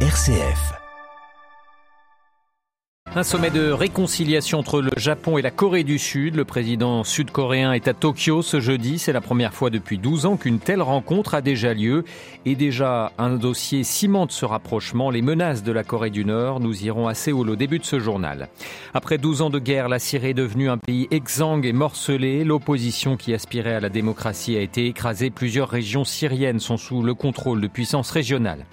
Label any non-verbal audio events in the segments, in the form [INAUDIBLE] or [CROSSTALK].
RCF. Un sommet de réconciliation entre le Japon et la Corée du Sud. Le président sud-coréen est à Tokyo ce jeudi. C'est la première fois depuis 12 ans qu'une telle rencontre a déjà lieu. Et déjà, un dossier cimente ce rapprochement, les menaces de la Corée du Nord. Nous irons à Séoul au début de ce journal. Après 12 ans de guerre, la Syrie est devenue un pays exsangue et morcelé. L'opposition qui aspirait à la démocratie a été écrasée. Plusieurs régions syriennes sont sous le contrôle de puissances régionales.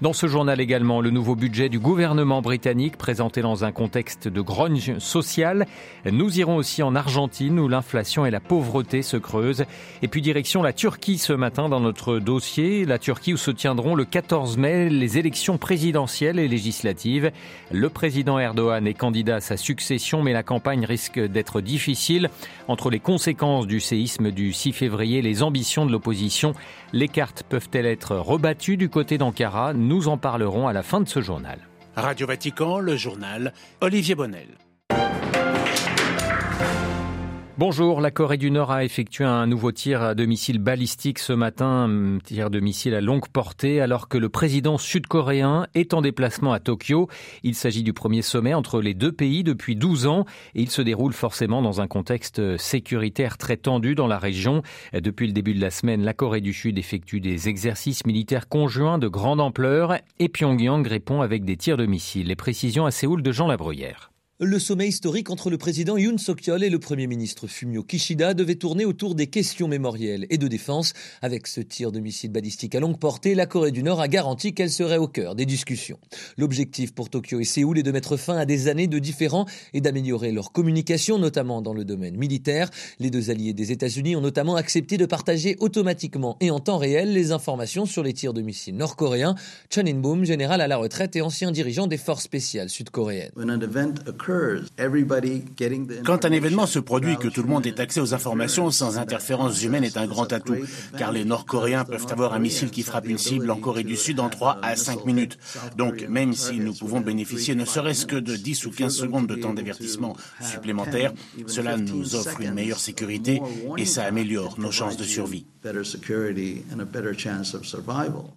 Dans ce journal également, le nouveau budget du gouvernement britannique présenté dans un contexte de grogne sociale. Nous irons aussi en Argentine où l'inflation et la pauvreté se creusent. Et puis direction la Turquie ce matin dans notre dossier. La Turquie où se tiendront le 14 mai les élections présidentielles et législatives. Le président Erdogan est candidat à sa succession mais la campagne risque d'être difficile entre les conséquences du séisme du 6 février et les ambitions de l'opposition. Les cartes peuvent-elles être rebattues du côté d'Ankara? Nous en parlerons à la fin de ce journal. Radio Vatican, le journal, Olivier Bonnel. Bonjour, la Corée du Nord a effectué un nouveau tir de missile balistique ce matin, tir de missile à longue portée, alors que le président sud-coréen est en déplacement à Tokyo. Il s'agit du premier sommet entre les deux pays depuis 12 ans et il se déroule forcément dans un contexte sécuritaire très tendu dans la région. Depuis le début de la semaine, la Corée du Sud effectue des exercices militaires conjoints de grande ampleur et Pyongyang répond avec des tirs de missiles. Les précisions à Séoul de Jean Labruyère. Le sommet historique entre le président Yoon Suk-yeol et le premier ministre Fumio Kishida devait tourner autour des questions mémorielles et de défense. Avec ce tir de missile balistique à longue portée, la Corée du Nord a garanti qu'elle serait au cœur des discussions. L'objectif pour Tokyo et Séoul est de mettre fin à des années de différends et d'améliorer leur communication, notamment dans le domaine militaire. Les deux alliés des États-Unis ont notamment accepté de partager automatiquement et en temps réel les informations sur les tirs de missiles nord-coréens. Chun In-boom, général à la retraite et ancien dirigeant des forces spéciales sud-coréennes. Quand un événement se produit, que tout le monde ait accès aux informations sans interférence humaine est un grand atout, car les Nord-Coréens peuvent avoir un missile qui frappe une cible en Corée du Sud en 3 à 5 minutes. Donc, même si nous pouvons bénéficier ne serait-ce que de 10 ou 15 secondes de temps d'avertissement supplémentaire, cela nous offre une meilleure sécurité et ça améliore nos chances de survie.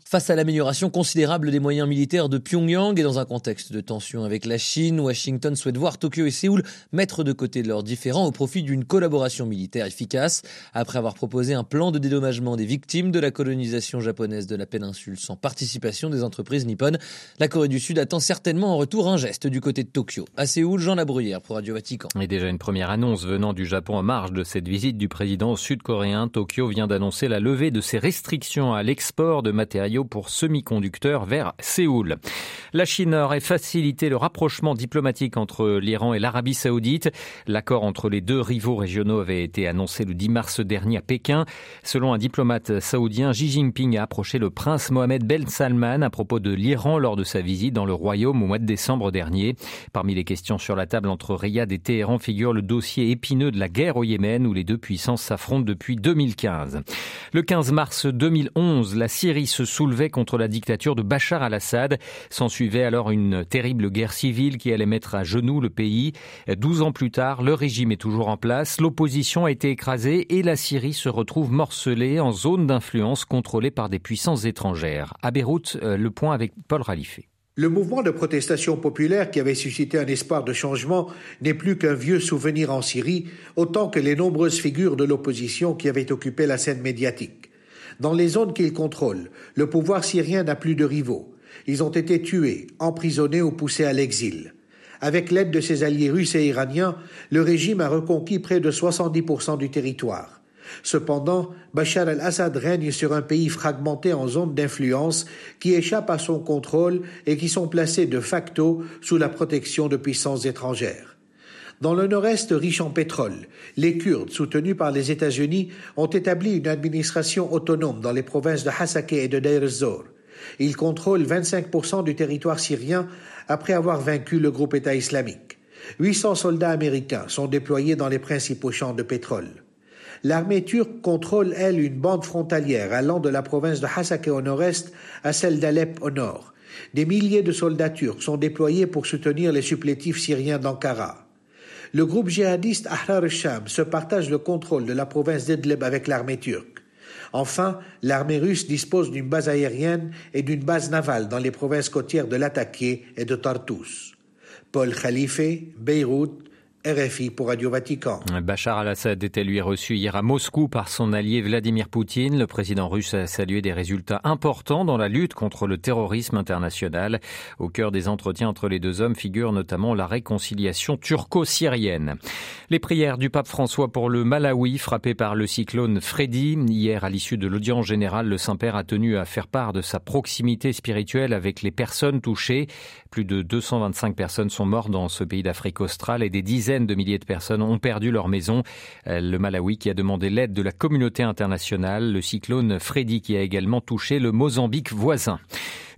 Face à l'amélioration considérable des moyens militaires de Pyongyang et dans un contexte de tension avec la Chine, Washington souhaite voir Tokyo et Séoul mettre de côté leurs différends au profit d'une collaboration militaire efficace. Après avoir proposé un plan de dédommagement des victimes de la colonisation japonaise de la péninsule sans participation des entreprises nippones, la Corée du Sud attend certainement en retour un geste du côté de Tokyo. À Séoul, Jean Labruyère pour Radio Vatican. Et déjà une première annonce venant du Japon en marge de cette visite du président sud-coréen. Tokyo vient d'annoncer la levée de ses restrictions à l'export de matériaux pour semi-conducteurs vers Séoul. La Chine aurait facilité le rapprochement diplomatique entre l'Iran et l'Arabie saoudite. L'accord entre les deux rivaux régionaux avait été annoncé le 10 mars dernier à Pékin. Selon un diplomate saoudien, Xi Jinping a approché le prince Mohamed Ben Salman à propos de l'Iran lors de sa visite dans le royaume au mois de décembre dernier. Parmi les questions sur la table entre Riyad et Téhéran figure le dossier épineux de la guerre au Yémen où les deux puissances s'affrontent depuis 2015. Le 15 mars 2011, la Syrie se soulevait contre la dictature de Bachar al-Assad. S'ensuivait alors une terrible guerre civile qui allait mettre à genoux le pays. Douze ans plus tard, le régime est toujours en place, l'opposition a été écrasée et la Syrie se retrouve morcelée en zone d'influence contrôlée par des puissances étrangères. À Beyrouth, euh, le point avec Paul Ralifé. Le mouvement de protestation populaire qui avait suscité un espoir de changement n'est plus qu'un vieux souvenir en Syrie, autant que les nombreuses figures de l'opposition qui avaient occupé la scène médiatique. Dans les zones qu'il contrôle, le pouvoir syrien n'a plus de rivaux. Ils ont été tués, emprisonnés ou poussés à l'exil. Avec l'aide de ses alliés russes et iraniens, le régime a reconquis près de 70% du territoire. Cependant, Bachar al-Assad règne sur un pays fragmenté en zones d'influence qui échappent à son contrôle et qui sont placés de facto sous la protection de puissances étrangères. Dans le nord-est riche en pétrole, les Kurdes, soutenus par les États-Unis, ont établi une administration autonome dans les provinces de Hasakeh et de Deir ez-Zor. Ils contrôlent 25% du territoire syrien après avoir vaincu le groupe État islamique. 800 soldats américains sont déployés dans les principaux champs de pétrole. L'armée turque contrôle, elle, une bande frontalière allant de la province de Hasakeh au nord-est à celle d'Alep au nord. Des milliers de soldats turcs sont déployés pour soutenir les supplétifs syriens d'Ankara. Le groupe djihadiste Ahrar al-Sham se partage le contrôle de la province d'Idlib avec l'armée turque. Enfin, l'armée russe dispose d'une base aérienne et d'une base navale dans les provinces côtières de Latakia et de Tartus. Paul Khalife, Beyrouth, RFI pour Radio Vatican. Bachar al-Assad était lui reçu hier à Moscou par son allié Vladimir Poutine. Le président russe a salué des résultats importants dans la lutte contre le terrorisme international. Au cœur des entretiens entre les deux hommes figure notamment la réconciliation turco-syrienne. Les prières du pape François pour le Malawi frappé par le cyclone Freddy. Hier, à l'issue de l'audience générale, le Saint-Père a tenu à faire part de sa proximité spirituelle avec les personnes touchées. Plus de 225 personnes sont mortes dans ce pays d'Afrique australe et des dizaines de milliers de personnes ont perdu leur maison. Euh, le Malawi qui a demandé l'aide de la communauté internationale, le cyclone Freddy qui a également touché le Mozambique voisin.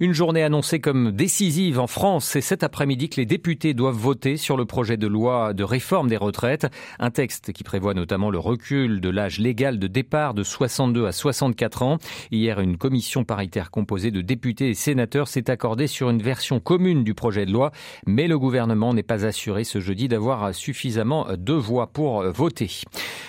Une journée annoncée comme décisive en France. C'est cet après-midi que les députés doivent voter sur le projet de loi de réforme des retraites. Un texte qui prévoit notamment le recul de l'âge légal de départ de 62 à 64 ans. Hier, une commission paritaire composée de députés et sénateurs s'est accordée sur une version commune du projet de loi. Mais le gouvernement n'est pas assuré ce jeudi d'avoir suffisamment de voix pour voter.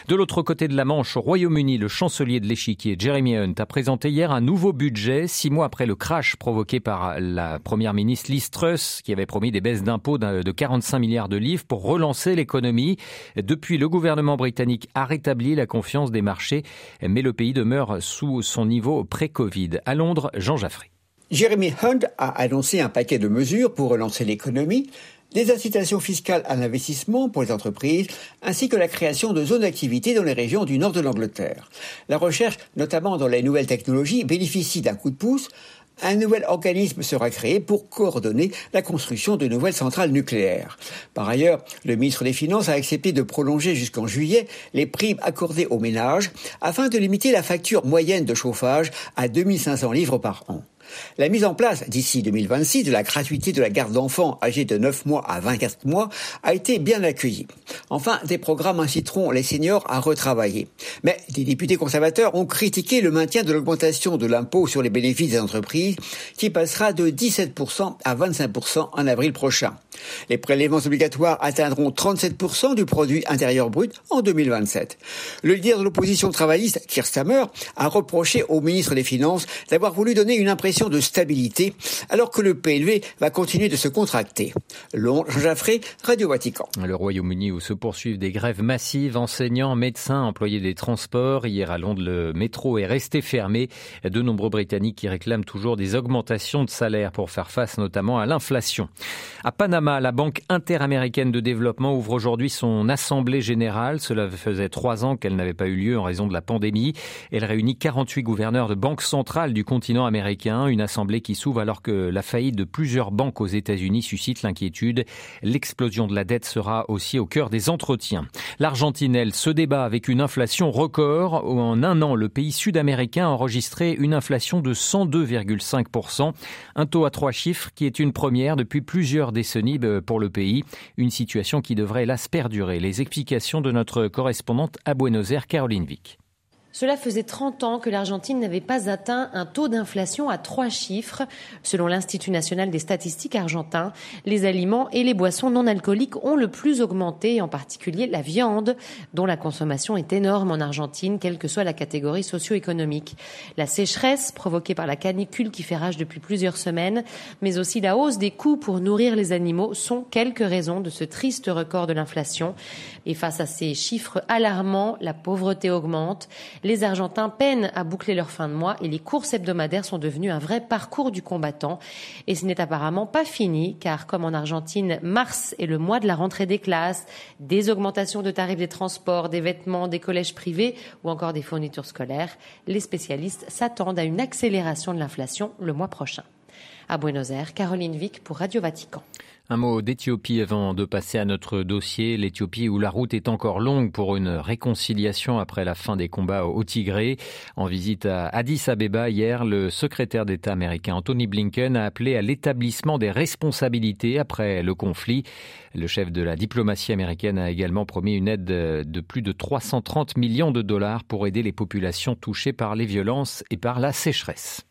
De l'autre côté de la Manche, au Royaume-Uni, le chancelier de l'échiquier, Jeremy Hunt, a présenté hier un nouveau budget, six mois après le crash provoqué provoqué par la première ministre Liz Truss, qui avait promis des baisses d'impôts de 45 milliards de livres pour relancer l'économie. Depuis, le gouvernement britannique a rétabli la confiance des marchés, mais le pays demeure sous son niveau pré-Covid. À Londres, Jean Jaffré. Jeremy Hunt a annoncé un paquet de mesures pour relancer l'économie, des incitations fiscales à l'investissement pour les entreprises, ainsi que la création de zones d'activité dans les régions du nord de l'Angleterre. La recherche, notamment dans les nouvelles technologies, bénéficie d'un coup de pouce, un nouvel organisme sera créé pour coordonner la construction de nouvelles centrales nucléaires. Par ailleurs, le ministre des Finances a accepté de prolonger jusqu'en juillet les primes accordées aux ménages afin de limiter la facture moyenne de chauffage à 2500 livres par an. La mise en place d'ici 2026 de la gratuité de la garde d'enfants âgés de 9 mois à 24 mois a été bien accueillie. Enfin, des programmes inciteront les seniors à retravailler. Mais des députés conservateurs ont critiqué le maintien de l'augmentation de l'impôt sur les bénéfices des entreprises qui passera de 17% à 25% en avril prochain. Les prélèvements obligatoires atteindront 37% du produit intérieur brut en 2027. Le leader de l'opposition travailliste, Keir Starmer, a reproché au ministre des Finances d'avoir voulu donner une impression de stabilité alors que le PLV va continuer de se contracter. Londres, Jean Jaffré, Radio Vatican. Le Royaume-Uni où se poursuivent des grèves massives, enseignants, médecins, employés des transports. Hier à Londres, le métro est resté fermé. De nombreux Britanniques qui réclament toujours des augmentations de salaire pour faire face notamment à l'inflation. À Panama, la Banque interaméricaine de développement ouvre aujourd'hui son assemblée générale. Cela faisait trois ans qu'elle n'avait pas eu lieu en raison de la pandémie. Elle réunit 48 gouverneurs de banques centrales du continent américain. Une assemblée qui s'ouvre alors que la faillite de plusieurs banques aux États-Unis suscite l'inquiétude. L'explosion de la dette sera aussi au cœur des entretiens. L'Argentine, elle, se débat avec une inflation record. En un an, le pays sud-américain a enregistré une inflation de 102,5%. Un taux à trois chiffres qui est une première depuis plusieurs décennies pour le pays. Une situation qui devrait hélas perdurer. Les explications de notre correspondante à Buenos Aires, Caroline Vic. Cela faisait 30 ans que l'Argentine n'avait pas atteint un taux d'inflation à trois chiffres. Selon l'Institut national des statistiques argentin, les aliments et les boissons non alcooliques ont le plus augmenté, en particulier la viande, dont la consommation est énorme en Argentine, quelle que soit la catégorie socio-économique. La sécheresse, provoquée par la canicule qui fait rage depuis plusieurs semaines, mais aussi la hausse des coûts pour nourrir les animaux sont quelques raisons de ce triste record de l'inflation. Et face à ces chiffres alarmants, la pauvreté augmente. Les Argentins peinent à boucler leur fin de mois et les courses hebdomadaires sont devenues un vrai parcours du combattant. Et ce n'est apparemment pas fini, car comme en Argentine, mars est le mois de la rentrée des classes, des augmentations de tarifs des transports, des vêtements, des collèges privés ou encore des fournitures scolaires, les spécialistes s'attendent à une accélération de l'inflation le mois prochain. À Buenos Aires, Caroline Vic pour Radio Vatican. Un mot d'Éthiopie avant de passer à notre dossier. L'Éthiopie où la route est encore longue pour une réconciliation après la fin des combats au Tigré. En visite à Addis Abeba hier, le secrétaire d'État américain Anthony Blinken a appelé à l'établissement des responsabilités après le conflit. Le chef de la diplomatie américaine a également promis une aide de plus de 330 millions de dollars pour aider les populations touchées par les violences et par la sécheresse.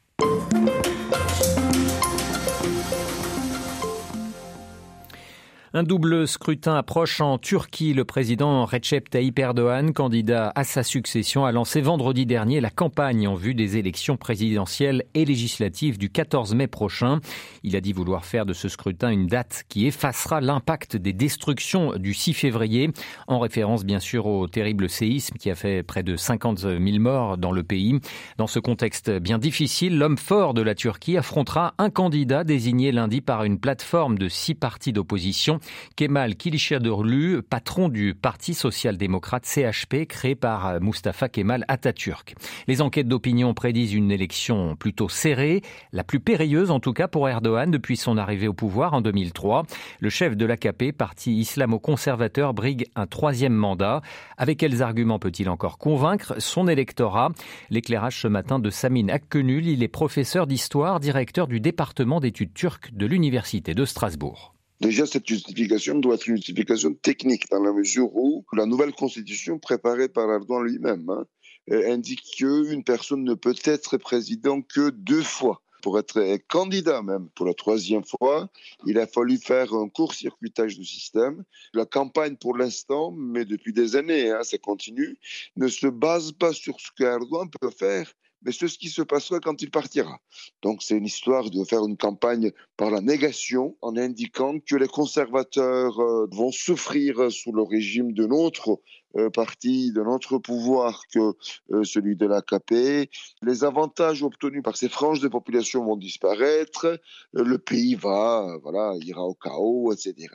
Un double scrutin approche en Turquie. Le président Recep Tayyip Erdogan, candidat à sa succession, a lancé vendredi dernier la campagne en vue des élections présidentielles et législatives du 14 mai prochain. Il a dit vouloir faire de ce scrutin une date qui effacera l'impact des destructions du 6 février, en référence bien sûr au terrible séisme qui a fait près de 50 000 morts dans le pays. Dans ce contexte bien difficile, l'homme fort de la Turquie affrontera un candidat désigné lundi par une plateforme de six partis d'opposition Kemal Kilicdaroglu, patron du Parti social-démocrate CHP créé par Mustafa Kemal Atatürk. Les enquêtes d'opinion prédisent une élection plutôt serrée, la plus périlleuse en tout cas pour Erdogan depuis son arrivée au pouvoir en 2003. Le chef de l'AKP, parti islamo-conservateur, brigue un troisième mandat. Avec quels arguments peut-il encore convaincre son électorat? L'éclairage ce matin de Samin Akkenul, il est professeur d'histoire, directeur du département d'études turques de l'Université de Strasbourg. Déjà, cette justification doit être une justification technique, dans la mesure où la nouvelle constitution préparée par Erdogan lui-même hein, euh, indique qu'une personne ne peut être président que deux fois. Pour être candidat même pour la troisième fois, il a fallu faire un court-circuitage du système. La campagne, pour l'instant, mais depuis des années, hein, ça continue, ne se base pas sur ce qu'Erdogan peut faire, mais c'est ce qui se passera quand il partira. Donc c'est une histoire de faire une campagne par la négation en indiquant que les conservateurs euh, vont souffrir sous le régime de notre euh, parti, de notre pouvoir que euh, celui de l'AKP. Les avantages obtenus par ces franges de population vont disparaître. Le pays va, voilà, ira au chaos, etc.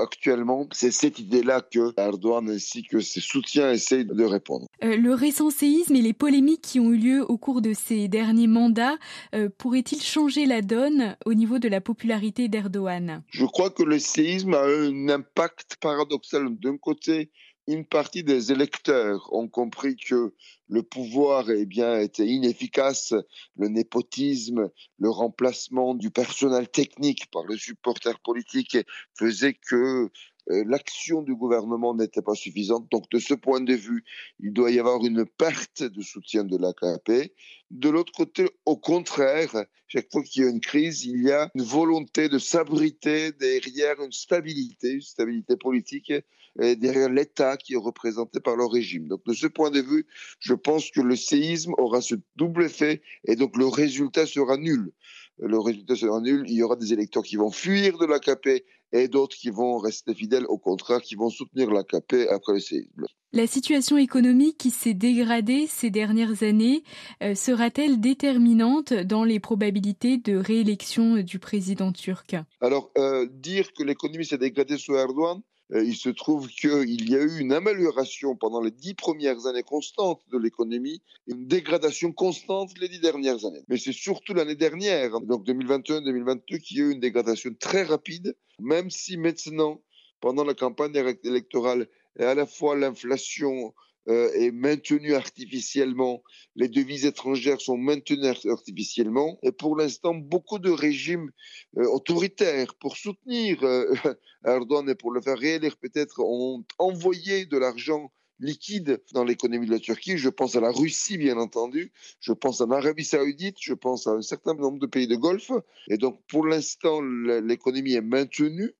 Actuellement, c'est cette idée-là que Erdogan ainsi que ses soutiens essayent de répondre. le récent séisme et les polémiques qui ont eu lieu au cours de ces derniers mandats euh, pourrait-il changer la donne au niveau de la popularité d'Erdogan? Je crois que le séisme a un impact paradoxal. D'un côté, une partie des électeurs ont compris que le pouvoir eh bien, était inefficace, le népotisme, le remplacement du personnel technique par le supporter politique faisait que l'action du gouvernement n'était pas suffisante. Donc, de ce point de vue, il doit y avoir une perte de soutien de l'AKP. De l'autre côté, au contraire, chaque fois qu'il y a une crise, il y a une volonté de s'abriter derrière une stabilité, une stabilité politique, et derrière l'État qui est représenté par le régime. Donc, de ce point de vue, je pense que le séisme aura ce double effet et donc le résultat sera nul le résultat sera nul. Il y aura des électeurs qui vont fuir de l'AKP et d'autres qui vont rester fidèles, au contraire, qui vont soutenir l'AKP après le séisme. La situation économique qui s'est dégradée ces dernières années euh, sera-t-elle déterminante dans les probabilités de réélection du président turc? Alors, euh, dire que l'économie s'est dégradée sous Erdogan, il se trouve qu'il y a eu une amélioration pendant les dix premières années constantes de l'économie, une dégradation constante les dix dernières années. Mais c'est surtout l'année dernière, donc 2021-2022, qu'il y a eu une dégradation très rapide, même si maintenant, pendant la campagne électorale, et à la fois l'inflation euh, est maintenue artificiellement, les devises étrangères sont maintenues artificiellement, et pour l'instant, beaucoup de régimes euh, autoritaires, pour soutenir euh, [LAUGHS] Erdogan et pour le faire réélire peut-être, ont envoyé de l'argent liquide dans l'économie de la Turquie. Je pense à la Russie, bien entendu. Je pense à l'Arabie saoudite. Je pense à un certain nombre de pays de Golfe. Et donc, pour l'instant, l'économie est maintenue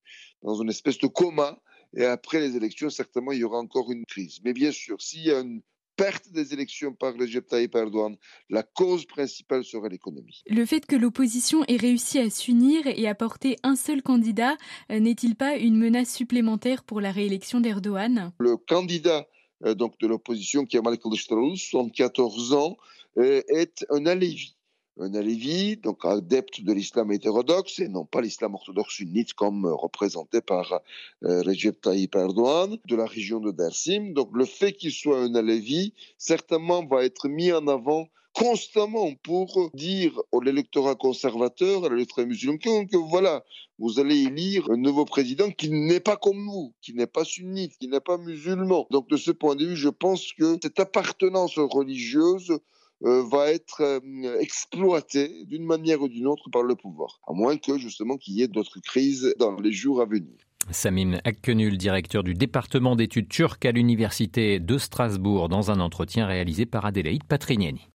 dans une espèce de coma. Et après les élections, certainement, il y aura encore une crise. Mais bien sûr, s'il y a une perte des élections par Recep Tayyip Erdogan, la cause principale sera l'économie. Le fait que l'opposition ait réussi à s'unir et à porter un seul candidat euh, n'est-il pas une menace supplémentaire pour la réélection d'Erdogan? Le candidat euh, donc de l'opposition, qui est Kemal Kılıçdaroğlu, 74 ans, euh, est un alévi un Alevi, donc adepte de l'islam hétérodoxe et non pas l'islam orthodoxe sunnite comme représenté par euh, Recep Tayyip Erdogan de la région de Dersim. Donc le fait qu'il soit un Alevi, certainement va être mis en avant constamment pour dire à l'électorat conservateur, à l'électorat musulman, que, voilà, vous allez élire un nouveau président qui n'est pas comme nous, qui n'est pas sunnite, qui n'est pas musulman. Donc de ce point de vue, je pense que cette appartenance religieuse euh, va être euh, exploité d'une manière ou d'une autre par le pouvoir, à moins que justement qu'il y ait d'autres crises dans les jours à venir. Samim Akkenul, directeur du département d'études turques à l'université de Strasbourg, dans un entretien réalisé par Adélaïde Patrignani.